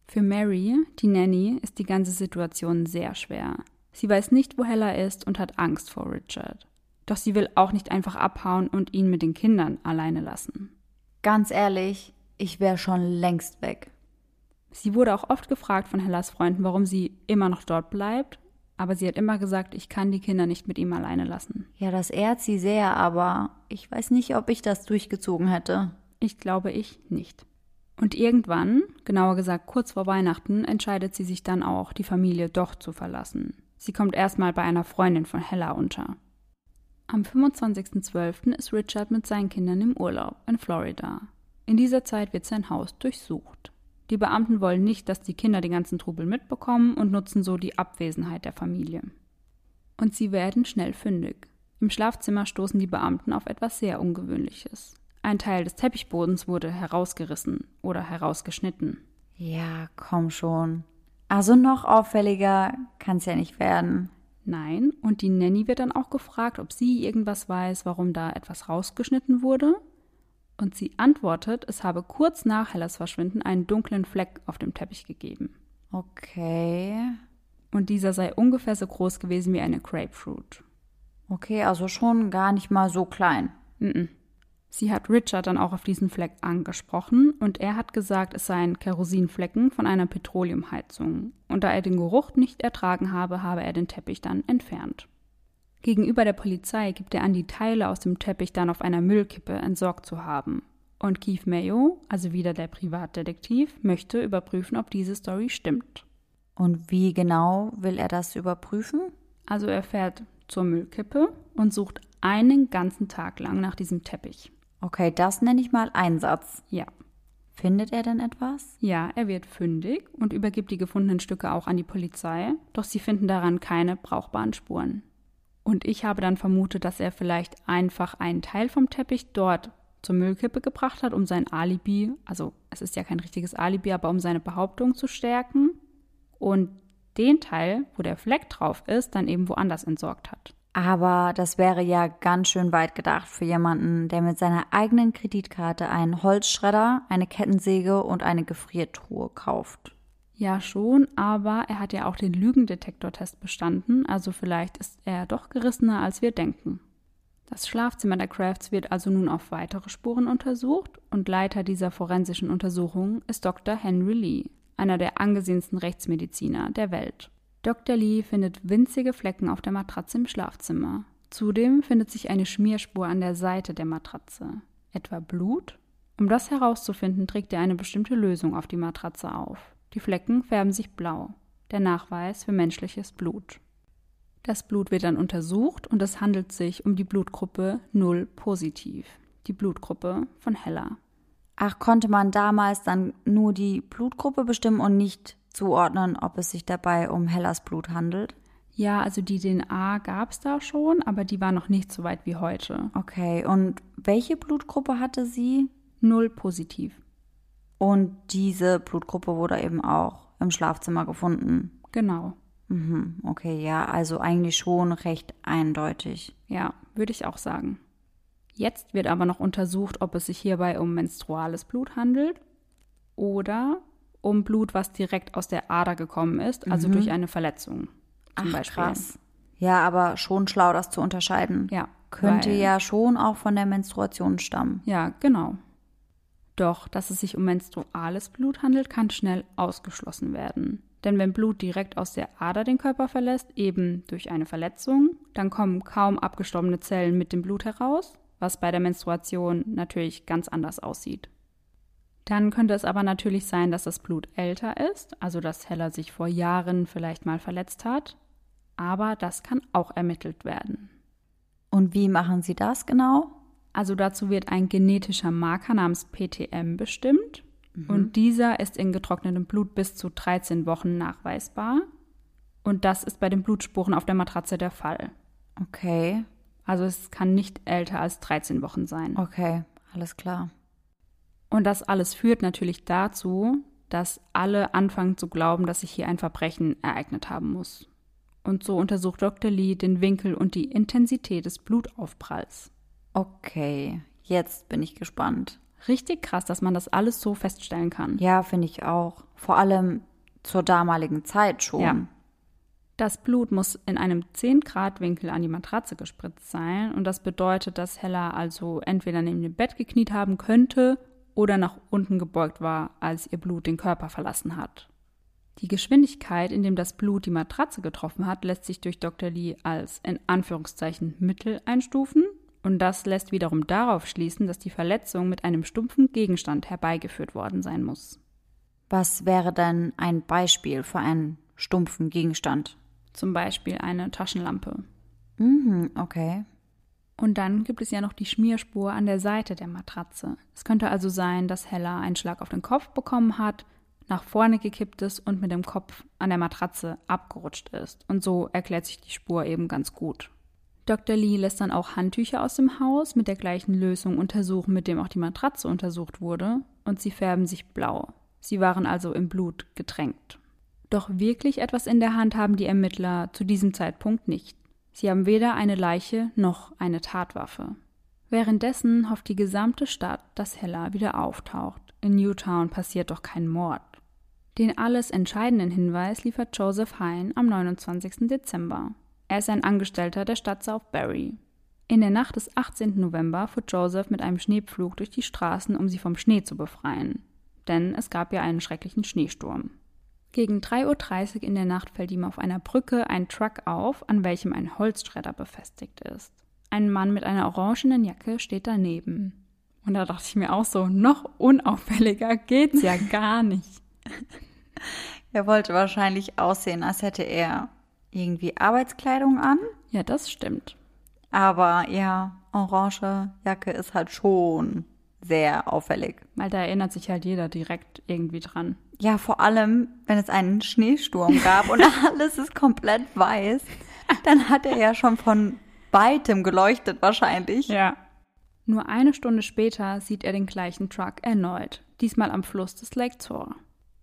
Für Mary, die Nanny, ist die ganze Situation sehr schwer. Sie weiß nicht, wo Hella ist und hat Angst vor Richard. Doch sie will auch nicht einfach abhauen und ihn mit den Kindern alleine lassen. Ganz ehrlich, ich wäre schon längst weg. Sie wurde auch oft gefragt von Hellas Freunden, warum sie immer noch dort bleibt, aber sie hat immer gesagt, ich kann die Kinder nicht mit ihm alleine lassen. Ja, das ehrt sie sehr, aber ich weiß nicht, ob ich das durchgezogen hätte. Ich glaube ich nicht. Und irgendwann, genauer gesagt kurz vor Weihnachten, entscheidet sie sich dann auch, die Familie doch zu verlassen. Sie kommt erstmal bei einer Freundin von Hella unter. Am 25.12. ist Richard mit seinen Kindern im Urlaub in Florida. In dieser Zeit wird sein Haus durchsucht. Die Beamten wollen nicht, dass die Kinder den ganzen Trubel mitbekommen und nutzen so die Abwesenheit der Familie. Und sie werden schnell fündig. Im Schlafzimmer stoßen die Beamten auf etwas sehr Ungewöhnliches. Ein Teil des Teppichbodens wurde herausgerissen oder herausgeschnitten. Ja, komm schon. Also noch auffälliger kann es ja nicht werden. Nein, und die Nanny wird dann auch gefragt, ob sie irgendwas weiß, warum da etwas rausgeschnitten wurde und sie antwortet, es habe kurz nach Hellas Verschwinden einen dunklen Fleck auf dem Teppich gegeben. Okay. Und dieser sei ungefähr so groß gewesen wie eine Grapefruit. Okay, also schon gar nicht mal so klein. Mm -mm. Sie hat Richard dann auch auf diesen Fleck angesprochen und er hat gesagt, es seien Kerosinflecken von einer Petroleumheizung. Und da er den Geruch nicht ertragen habe, habe er den Teppich dann entfernt. Gegenüber der Polizei gibt er an, die Teile aus dem Teppich dann auf einer Müllkippe entsorgt zu haben. Und Keith Mayo, also wieder der Privatdetektiv, möchte überprüfen, ob diese Story stimmt. Und wie genau will er das überprüfen? Also er fährt zur Müllkippe und sucht einen ganzen Tag lang nach diesem Teppich. Okay, das nenne ich mal Einsatz. Ja. Findet er denn etwas? Ja, er wird fündig und übergibt die gefundenen Stücke auch an die Polizei, doch sie finden daran keine brauchbaren Spuren. Und ich habe dann vermutet, dass er vielleicht einfach einen Teil vom Teppich dort zur Müllkippe gebracht hat, um sein Alibi, also es ist ja kein richtiges Alibi, aber um seine Behauptung zu stärken. Und den Teil, wo der Fleck drauf ist, dann eben woanders entsorgt hat. Aber das wäre ja ganz schön weit gedacht für jemanden, der mit seiner eigenen Kreditkarte einen Holzschredder, eine Kettensäge und eine Gefriertruhe kauft. Ja, schon, aber er hat ja auch den Lügendetektortest bestanden, also vielleicht ist er doch gerissener, als wir denken. Das Schlafzimmer der Crafts wird also nun auf weitere Spuren untersucht und Leiter dieser forensischen Untersuchung ist Dr. Henry Lee, einer der angesehensten Rechtsmediziner der Welt. Dr. Lee findet winzige Flecken auf der Matratze im Schlafzimmer. Zudem findet sich eine Schmierspur an der Seite der Matratze. Etwa Blut? Um das herauszufinden, trägt er eine bestimmte Lösung auf die Matratze auf. Die Flecken färben sich blau. Der Nachweis für menschliches Blut. Das Blut wird dann untersucht und es handelt sich um die Blutgruppe 0 positiv, die Blutgruppe von Hella. Ach, konnte man damals dann nur die Blutgruppe bestimmen und nicht zuordnen, ob es sich dabei um Hellas Blut handelt? Ja, also die DNA gab es da schon, aber die war noch nicht so weit wie heute. Okay, und welche Blutgruppe hatte sie? Null positiv. Und diese Blutgruppe wurde eben auch im Schlafzimmer gefunden. Genau. Mhm, okay, ja, also eigentlich schon recht eindeutig. Ja, würde ich auch sagen. Jetzt wird aber noch untersucht, ob es sich hierbei um menstruales Blut handelt oder um Blut, was direkt aus der Ader gekommen ist, also mhm. durch eine Verletzung. Zum Ach, Beispiel. krass. Ja, aber schon schlau, das zu unterscheiden. Ja. Könnte weil, ja schon auch von der Menstruation stammen. Ja, genau. Doch, dass es sich um menstruales Blut handelt, kann schnell ausgeschlossen werden. Denn wenn Blut direkt aus der Ader den Körper verlässt, eben durch eine Verletzung, dann kommen kaum abgestorbene Zellen mit dem Blut heraus, was bei der Menstruation natürlich ganz anders aussieht. Dann könnte es aber natürlich sein, dass das Blut älter ist, also dass Heller sich vor Jahren vielleicht mal verletzt hat, aber das kann auch ermittelt werden. Und wie machen Sie das genau? Also dazu wird ein genetischer Marker namens PTM bestimmt mhm. und dieser ist in getrocknetem Blut bis zu 13 Wochen nachweisbar und das ist bei den Blutspuren auf der Matratze der Fall. Okay. Also es kann nicht älter als 13 Wochen sein. Okay, alles klar. Und das alles führt natürlich dazu, dass alle anfangen zu glauben, dass sich hier ein Verbrechen ereignet haben muss. Und so untersucht Dr. Lee den Winkel und die Intensität des Blutaufpralls. Okay, jetzt bin ich gespannt. Richtig krass, dass man das alles so feststellen kann. Ja, finde ich auch. Vor allem zur damaligen Zeit schon. Ja. Das Blut muss in einem 10-Grad-Winkel an die Matratze gespritzt sein und das bedeutet, dass Hella also entweder neben dem Bett gekniet haben könnte oder nach unten gebeugt war, als ihr Blut den Körper verlassen hat. Die Geschwindigkeit, in dem das Blut die Matratze getroffen hat, lässt sich durch Dr. Lee als in Anführungszeichen Mittel einstufen und das lässt wiederum darauf schließen, dass die Verletzung mit einem stumpfen Gegenstand herbeigeführt worden sein muss. Was wäre denn ein Beispiel für einen stumpfen Gegenstand? Zum Beispiel eine Taschenlampe. Mhm, okay. Und dann gibt es ja noch die Schmierspur an der Seite der Matratze. Es könnte also sein, dass Hella einen Schlag auf den Kopf bekommen hat, nach vorne gekippt ist und mit dem Kopf an der Matratze abgerutscht ist. Und so erklärt sich die Spur eben ganz gut. Dr. Lee lässt dann auch Handtücher aus dem Haus mit der gleichen Lösung untersuchen, mit dem auch die Matratze untersucht wurde, und sie färben sich blau. Sie waren also im Blut getränkt. Doch wirklich etwas in der Hand haben die Ermittler zu diesem Zeitpunkt nicht. Sie haben weder eine Leiche noch eine Tatwaffe. Währenddessen hofft die gesamte Stadt, dass Hella wieder auftaucht. In Newtown passiert doch kein Mord. Den alles entscheidenden Hinweis liefert Joseph Hine am 29. Dezember. Er ist ein Angestellter der Stadt Southbury. In der Nacht des 18. November fuhr Joseph mit einem Schneepflug durch die Straßen, um sie vom Schnee zu befreien. Denn es gab ja einen schrecklichen Schneesturm. Gegen 3.30 Uhr in der Nacht fällt ihm auf einer Brücke ein Truck auf, an welchem ein Holzschredder befestigt ist. Ein Mann mit einer orangenen Jacke steht daneben. Und da dachte ich mir auch so, noch unauffälliger geht's ja gar nicht. Er wollte wahrscheinlich aussehen, als hätte er irgendwie Arbeitskleidung an. Ja, das stimmt. Aber ja, orange Jacke ist halt schon sehr auffällig. Weil da erinnert sich halt jeder direkt irgendwie dran. Ja, vor allem, wenn es einen Schneesturm gab und alles ist komplett weiß, dann hat er ja schon von weitem geleuchtet wahrscheinlich. Ja. Nur eine Stunde später sieht er den gleichen Truck erneut, diesmal am Fluss des Lake Tor.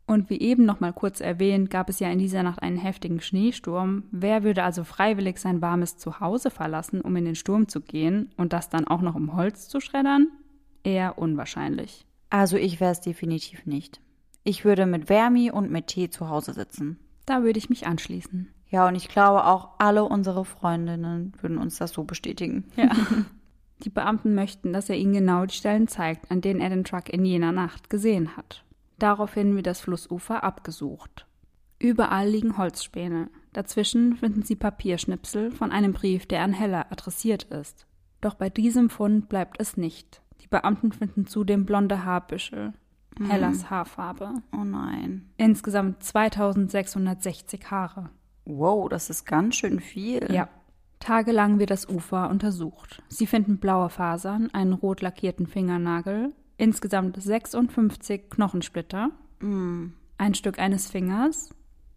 Und wie eben noch mal kurz erwähnt, gab es ja in dieser Nacht einen heftigen Schneesturm. Wer würde also freiwillig sein warmes Zuhause verlassen, um in den Sturm zu gehen und das dann auch noch um Holz zu schreddern? Eher unwahrscheinlich. Also ich wäre es definitiv nicht. Ich würde mit Wärmi und mit Tee zu Hause sitzen. Da würde ich mich anschließen. Ja, und ich glaube auch alle unsere Freundinnen würden uns das so bestätigen. Ja. Die Beamten möchten, dass er ihnen genau die Stellen zeigt, an denen er den Truck in jener Nacht gesehen hat. Daraufhin wird das Flussufer abgesucht. Überall liegen Holzspäne. Dazwischen finden sie Papierschnipsel von einem Brief, der an Heller adressiert ist. Doch bei diesem Fund bleibt es nicht. Die Beamten finden zudem blonde Haarbüschel. Hellas Haarfarbe. Oh nein. Insgesamt 2660 Haare. Wow, das ist ganz schön viel. Ja. Tagelang wird das Ufer untersucht. Sie finden blaue Fasern, einen rot lackierten Fingernagel, insgesamt 56 Knochensplitter, ein Stück eines Fingers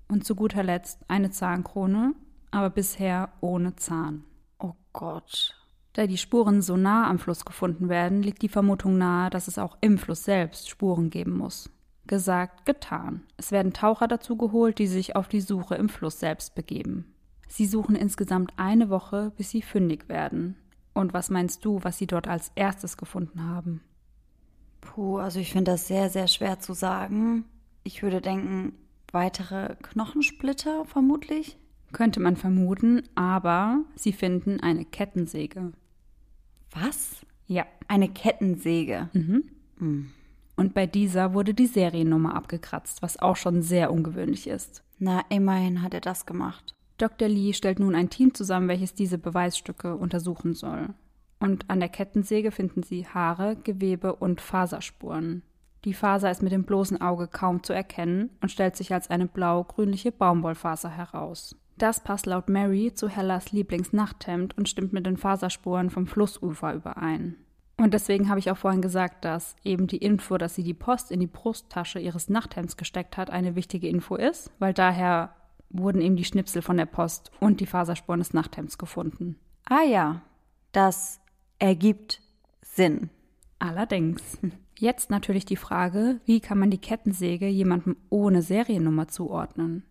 und zu guter Letzt eine Zahnkrone, aber bisher ohne Zahn. Oh Gott. Da die Spuren so nah am Fluss gefunden werden, liegt die Vermutung nahe, dass es auch im Fluss selbst Spuren geben muss. Gesagt, getan. Es werden Taucher dazu geholt, die sich auf die Suche im Fluss selbst begeben. Sie suchen insgesamt eine Woche, bis sie fündig werden. Und was meinst du, was sie dort als erstes gefunden haben? Puh, also ich finde das sehr, sehr schwer zu sagen. Ich würde denken, weitere Knochensplitter vermutlich. Könnte man vermuten, aber sie finden eine Kettensäge. Was? Ja. Eine Kettensäge. Und bei dieser wurde die Seriennummer abgekratzt, was auch schon sehr ungewöhnlich ist. Na, immerhin hat er das gemacht. Dr. Lee stellt nun ein Team zusammen, welches diese Beweisstücke untersuchen soll. Und an der Kettensäge finden sie Haare, Gewebe und Faserspuren. Die Faser ist mit dem bloßen Auge kaum zu erkennen und stellt sich als eine blau-grünliche Baumwollfaser heraus. Das passt laut Mary zu Hellas Lieblingsnachthemd und stimmt mit den Faserspuren vom Flussufer überein. Und deswegen habe ich auch vorhin gesagt, dass eben die Info, dass sie die Post in die Brusttasche ihres Nachthemds gesteckt hat, eine wichtige Info ist, weil daher wurden eben die Schnipsel von der Post und die Faserspuren des Nachthemds gefunden. Ah ja, das ergibt Sinn. Allerdings. Jetzt natürlich die Frage, wie kann man die Kettensäge jemandem ohne Seriennummer zuordnen?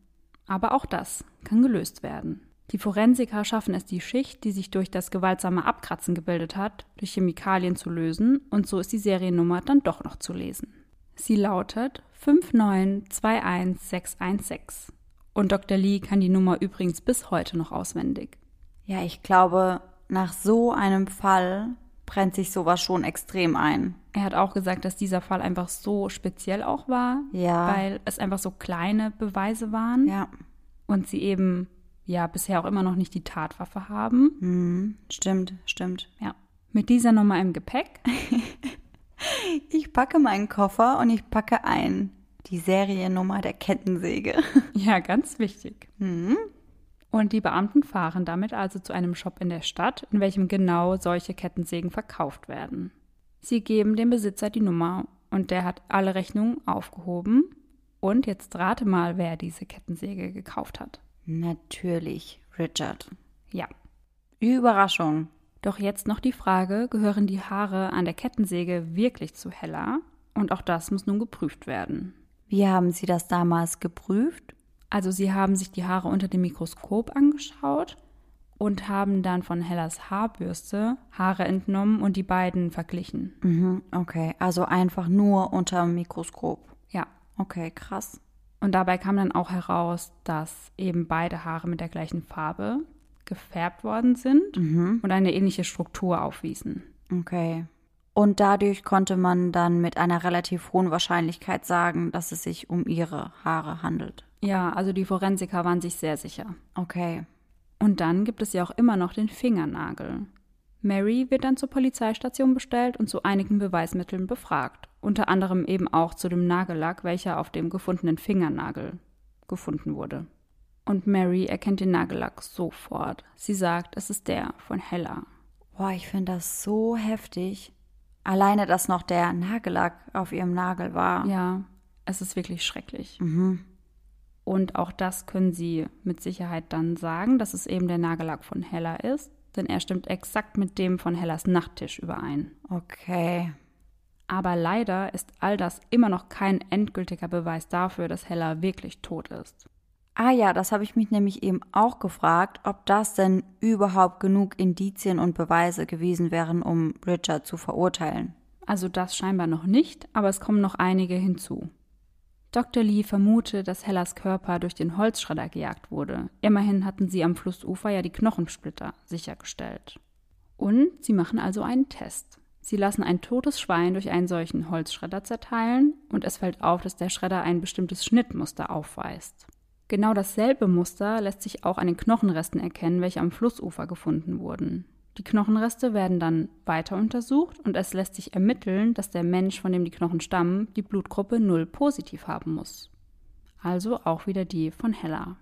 Aber auch das kann gelöst werden. Die Forensiker schaffen es, die Schicht, die sich durch das gewaltsame Abkratzen gebildet hat, durch Chemikalien zu lösen und so ist die Seriennummer dann doch noch zu lesen. Sie lautet 5921616 und Dr. Lee kann die Nummer übrigens bis heute noch auswendig. Ja, ich glaube, nach so einem Fall brennt sich sowas schon extrem ein. Er hat auch gesagt, dass dieser Fall einfach so speziell auch war, Ja. weil es einfach so kleine Beweise waren Ja, und sie eben ja bisher auch immer noch nicht die Tatwaffe haben. stimmt, stimmt. Ja. Mit dieser Nummer im Gepäck Ich packe meinen Koffer und ich packe ein die Seriennummer der Kettensäge. Ja, ganz wichtig. Und die Beamten fahren damit also zu einem Shop in der Stadt, in welchem genau solche Kettensägen verkauft werden. Sie geben dem Besitzer die Nummer und der hat alle Rechnungen aufgehoben. Und jetzt rate mal, wer diese Kettensäge gekauft hat. Natürlich, Richard. Ja. Überraschung. Doch jetzt noch die Frage, gehören die Haare an der Kettensäge wirklich zu Hella? Und auch das muss nun geprüft werden. Wie haben Sie das damals geprüft? Also sie haben sich die Haare unter dem Mikroskop angeschaut und haben dann von Hellas Haarbürste Haare entnommen und die beiden verglichen. Mhm, okay, also einfach nur unter dem Mikroskop. Ja. Okay, krass. Und dabei kam dann auch heraus, dass eben beide Haare mit der gleichen Farbe gefärbt worden sind und eine ähnliche Struktur aufwiesen. Okay. Und dadurch konnte man dann mit einer relativ hohen Wahrscheinlichkeit sagen, dass es sich um ihre Haare handelt. Ja, also die Forensiker waren sich sehr sicher. Okay. Und dann gibt es ja auch immer noch den Fingernagel. Mary wird dann zur Polizeistation bestellt und zu einigen Beweismitteln befragt, unter anderem eben auch zu dem Nagellack, welcher auf dem gefundenen Fingernagel gefunden wurde. Und Mary erkennt den Nagellack sofort. Sie sagt, es ist der von Hella. Boah, ich finde das so heftig. Alleine, dass noch der Nagellack auf ihrem Nagel war. Ja, es ist wirklich schrecklich. Und auch das können sie mit Sicherheit dann sagen, dass es eben der Nagellack von Hella ist, denn er stimmt exakt mit dem von Hellas Nachttisch überein. Okay. Aber leider ist all das immer noch kein endgültiger Beweis dafür, dass Hella wirklich tot ist. Ah ja, das habe ich mich nämlich eben auch gefragt, ob das denn überhaupt genug Indizien und Beweise gewesen wären, um Richard zu verurteilen. Also das scheinbar noch nicht, aber es kommen noch einige hinzu. Dr. Lee vermutet, dass Hellas Körper durch den Holzschredder gejagt wurde. Immerhin hatten sie am Flussufer ja die Knochensplitter sichergestellt. Und sie machen also einen Test. Sie lassen ein totes Schwein durch einen solchen Holzschredder zerteilen und es fällt auf, dass der Schredder ein bestimmtes Schnittmuster aufweist. Genau dasselbe Muster lässt sich auch an den Knochenresten erkennen, welche am Flussufer gefunden wurden. Die Knochenreste werden dann weiter untersucht und es lässt sich ermitteln, dass der Mensch, von dem die Knochen stammen, die Blutgruppe 0 positiv haben muss. Also auch wieder die von Hella.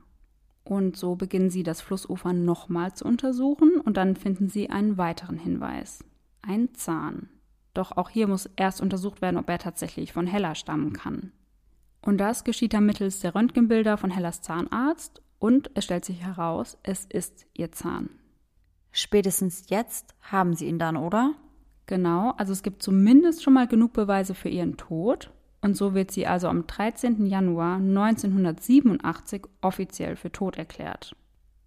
Und so beginnen sie das Flussufer nochmal zu untersuchen und dann finden sie einen weiteren Hinweis. Ein Zahn. Doch auch hier muss erst untersucht werden, ob er tatsächlich von Hella stammen kann. Und das geschieht dann mittels der Röntgenbilder von Hellas Zahnarzt und es stellt sich heraus, es ist ihr Zahn. Spätestens jetzt haben sie ihn dann, oder? Genau, also es gibt zumindest schon mal genug Beweise für ihren Tod. Und so wird sie also am 13. Januar 1987 offiziell für tot erklärt.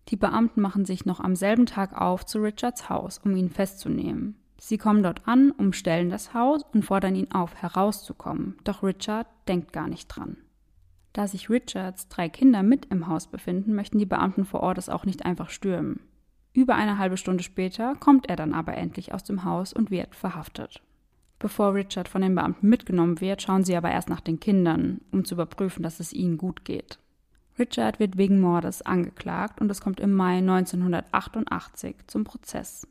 Die Beamten machen sich noch am selben Tag auf zu Richards Haus, um ihn festzunehmen. Sie kommen dort an, umstellen das Haus und fordern ihn auf, herauszukommen. Doch Richard denkt gar nicht dran. Da sich Richards drei Kinder mit im Haus befinden, möchten die Beamten vor Ort es auch nicht einfach stürmen. Über eine halbe Stunde später kommt er dann aber endlich aus dem Haus und wird verhaftet. Bevor Richard von den Beamten mitgenommen wird, schauen sie aber erst nach den Kindern, um zu überprüfen, dass es ihnen gut geht. Richard wird wegen Mordes angeklagt und es kommt im Mai 1988 zum Prozess.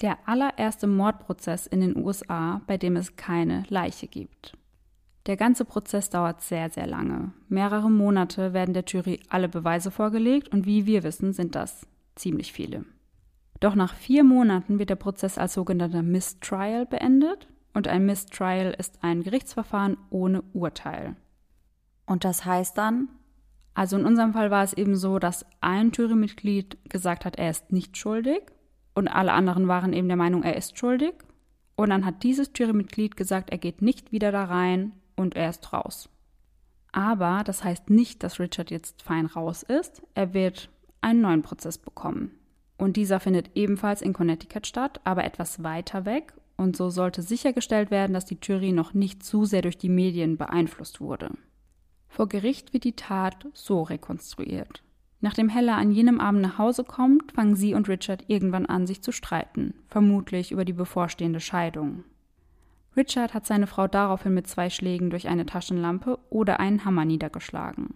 Der allererste Mordprozess in den USA, bei dem es keine Leiche gibt. Der ganze Prozess dauert sehr, sehr lange. Mehrere Monate werden der Jury alle Beweise vorgelegt und wie wir wissen, sind das ziemlich viele. Doch nach vier Monaten wird der Prozess als sogenannter Mistrial beendet und ein Mistrial ist ein Gerichtsverfahren ohne Urteil. Und das heißt dann? Also in unserem Fall war es eben so, dass ein Jurymitglied gesagt hat, er ist nicht schuldig und alle anderen waren eben der Meinung, er ist schuldig. Und dann hat dieses Jurymitglied gesagt, er geht nicht wieder da rein und er ist raus. Aber das heißt nicht, dass Richard jetzt fein raus ist. Er wird einen neuen Prozess bekommen. Und dieser findet ebenfalls in Connecticut statt, aber etwas weiter weg. Und so sollte sichergestellt werden, dass die Jury noch nicht zu sehr durch die Medien beeinflusst wurde. Vor Gericht wird die Tat so rekonstruiert. Nachdem Hella an jenem Abend nach Hause kommt, fangen sie und Richard irgendwann an, sich zu streiten, vermutlich über die bevorstehende Scheidung. Richard hat seine Frau daraufhin mit zwei Schlägen durch eine Taschenlampe oder einen Hammer niedergeschlagen.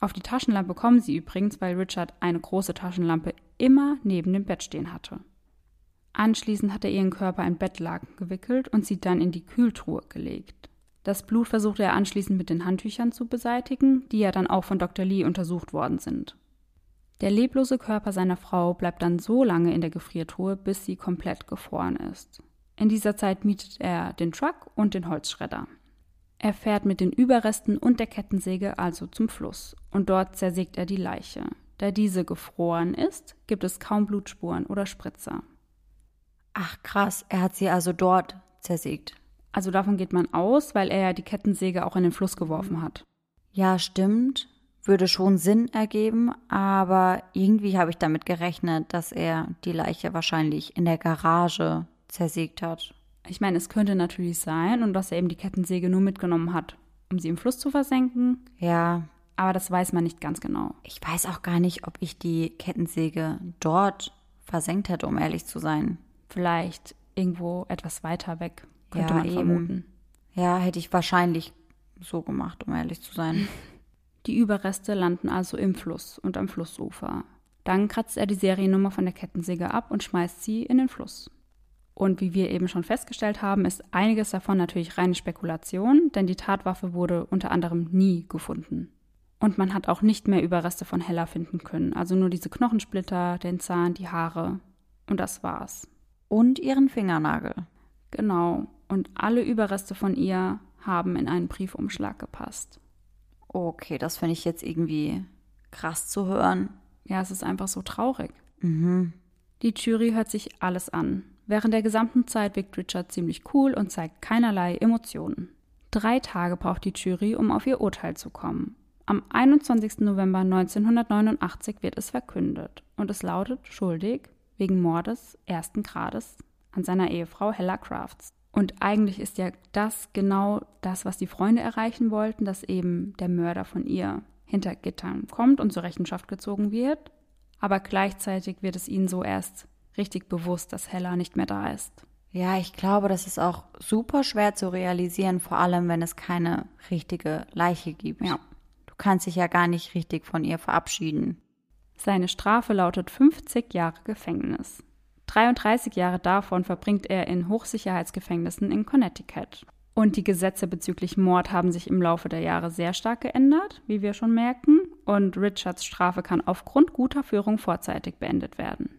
Auf die Taschenlampe kommen sie übrigens, weil Richard eine große Taschenlampe immer neben dem Bett stehen hatte. Anschließend hat er ihren Körper in Bettlaken gewickelt und sie dann in die Kühltruhe gelegt. Das Blut versuchte er anschließend mit den Handtüchern zu beseitigen, die ja dann auch von Dr. Lee untersucht worden sind. Der leblose Körper seiner Frau bleibt dann so lange in der Gefriertruhe, bis sie komplett gefroren ist. In dieser Zeit mietet er den Truck und den Holzschredder. Er fährt mit den Überresten und der Kettensäge also zum Fluss und dort zersägt er die Leiche. Da diese gefroren ist, gibt es kaum Blutspuren oder Spritzer. Ach krass, er hat sie also dort zersägt. Also davon geht man aus, weil er ja die Kettensäge auch in den Fluss geworfen hat. Ja, stimmt. Würde schon Sinn ergeben, aber irgendwie habe ich damit gerechnet, dass er die Leiche wahrscheinlich in der Garage zersägt hat. Ich meine, es könnte natürlich sein und dass er eben die Kettensäge nur mitgenommen hat, um sie im Fluss zu versenken. Ja, aber das weiß man nicht ganz genau. Ich weiß auch gar nicht, ob ich die Kettensäge dort versenkt hätte, um ehrlich zu sein. Vielleicht irgendwo etwas weiter weg, könnte ja, man vermuten. Ja, hätte ich wahrscheinlich so gemacht, um ehrlich zu sein. Die Überreste landen also im Fluss und am Flussufer. Dann kratzt er die Seriennummer von der Kettensäge ab und schmeißt sie in den Fluss. Und wie wir eben schon festgestellt haben, ist einiges davon natürlich reine Spekulation, denn die Tatwaffe wurde unter anderem nie gefunden. Und man hat auch nicht mehr Überreste von Hella finden können. Also nur diese Knochensplitter, den Zahn, die Haare. Und das war's. Und ihren Fingernagel. Genau. Und alle Überreste von ihr haben in einen Briefumschlag gepasst. Okay, das finde ich jetzt irgendwie krass zu hören. Ja, es ist einfach so traurig. Mhm. Die Jury hört sich alles an. Während der gesamten Zeit wirkt Richard ziemlich cool und zeigt keinerlei Emotionen. Drei Tage braucht die Jury, um auf ihr Urteil zu kommen. Am 21. November 1989 wird es verkündet und es lautet schuldig wegen Mordes ersten Grades an seiner Ehefrau Hella Crafts. Und eigentlich ist ja das genau das, was die Freunde erreichen wollten, dass eben der Mörder von ihr hinter Gittern kommt und zur Rechenschaft gezogen wird. Aber gleichzeitig wird es ihnen so erst richtig bewusst, dass Hella nicht mehr da ist. Ja, ich glaube, das ist auch super schwer zu realisieren, vor allem wenn es keine richtige Leiche gibt. Ja kannst dich ja gar nicht richtig von ihr verabschieden. Seine Strafe lautet 50 Jahre Gefängnis. 33 Jahre davon verbringt er in Hochsicherheitsgefängnissen in Connecticut. Und die Gesetze bezüglich Mord haben sich im Laufe der Jahre sehr stark geändert, wie wir schon merken, und Richards Strafe kann aufgrund guter Führung vorzeitig beendet werden.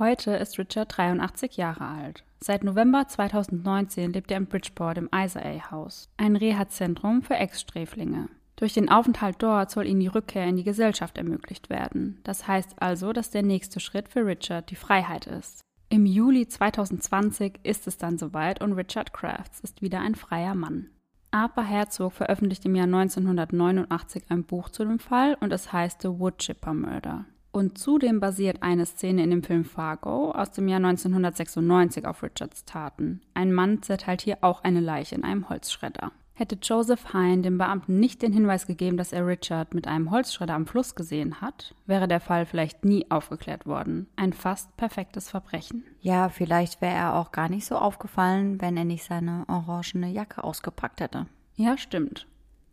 Heute ist Richard 83 Jahre alt. Seit November 2019 lebt er in Bridgeport im Isaac House, ein Reha-Zentrum für Ex-Sträflinge. Durch den Aufenthalt dort soll ihnen die Rückkehr in die Gesellschaft ermöglicht werden. Das heißt also, dass der nächste Schritt für Richard die Freiheit ist. Im Juli 2020 ist es dann soweit und Richard Crafts ist wieder ein freier Mann. Arthur Herzog veröffentlicht im Jahr 1989 ein Buch zu dem Fall und es heißt The Woodchipper Murder. Und zudem basiert eine Szene in dem Film Fargo aus dem Jahr 1996 auf Richards Taten. Ein Mann zerteilt hier auch eine Leiche in einem Holzschredder. Hätte Joseph Hine dem Beamten nicht den Hinweis gegeben, dass er Richard mit einem Holzschredder am Fluss gesehen hat, wäre der Fall vielleicht nie aufgeklärt worden. Ein fast perfektes Verbrechen. Ja, vielleicht wäre er auch gar nicht so aufgefallen, wenn er nicht seine orangene Jacke ausgepackt hätte. Ja, stimmt.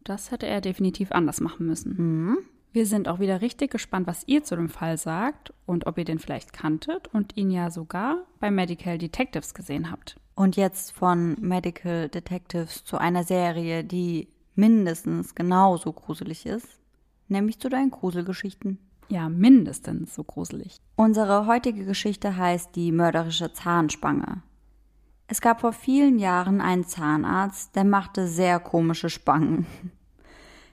Das hätte er definitiv anders machen müssen. Mhm. Wir sind auch wieder richtig gespannt, was ihr zu dem Fall sagt und ob ihr den vielleicht kanntet und ihn ja sogar bei Medical Detectives gesehen habt. Und jetzt von Medical Detectives zu einer Serie, die mindestens genauso gruselig ist, nämlich zu deinen Gruselgeschichten. Ja, mindestens so gruselig. Unsere heutige Geschichte heißt die mörderische Zahnspange. Es gab vor vielen Jahren einen Zahnarzt, der machte sehr komische Spangen.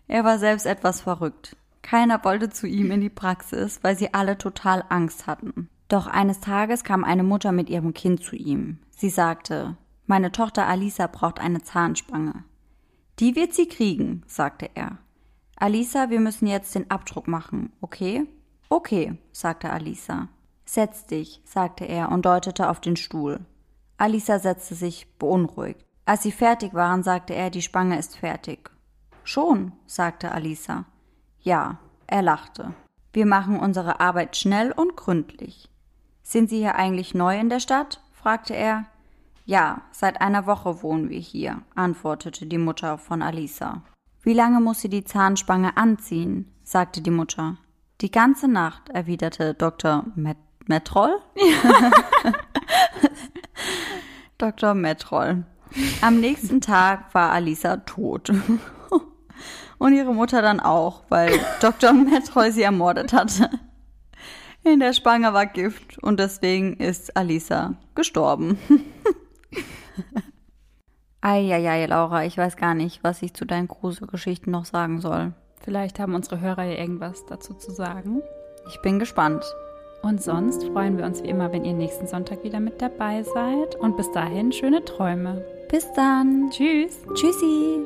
Er war selbst etwas verrückt. Keiner wollte zu ihm in die Praxis, weil sie alle total Angst hatten. Doch eines Tages kam eine Mutter mit ihrem Kind zu ihm. Sie sagte, meine Tochter Alisa braucht eine Zahnspange. Die wird sie kriegen, sagte er. Alisa, wir müssen jetzt den Abdruck machen, okay? Okay, sagte Alisa. Setz dich, sagte er und deutete auf den Stuhl. Alisa setzte sich beunruhigt. Als sie fertig waren, sagte er, die Spange ist fertig. Schon, sagte Alisa. Ja, er lachte. Wir machen unsere Arbeit schnell und gründlich. Sind Sie hier eigentlich neu in der Stadt? fragte er. Ja, seit einer Woche wohnen wir hier, antwortete die Mutter von Alisa. Wie lange muss sie die Zahnspange anziehen? sagte die Mutter. Die ganze Nacht, erwiderte Dr. Met Metroll. Dr. Metroll. Am nächsten Tag war Alisa tot. Und ihre Mutter dann auch, weil Dr. Metroll sie ermordet hatte. In der Spange war Gift und deswegen ist Alisa gestorben. Eieiei, Laura, ich weiß gar nicht, was ich zu deinen Gruselgeschichten noch sagen soll. Vielleicht haben unsere Hörer ja irgendwas dazu zu sagen. Ich bin gespannt. Und sonst freuen wir uns wie immer, wenn ihr nächsten Sonntag wieder mit dabei seid. Und bis dahin schöne Träume. Bis dann. Tschüss. Tschüssi.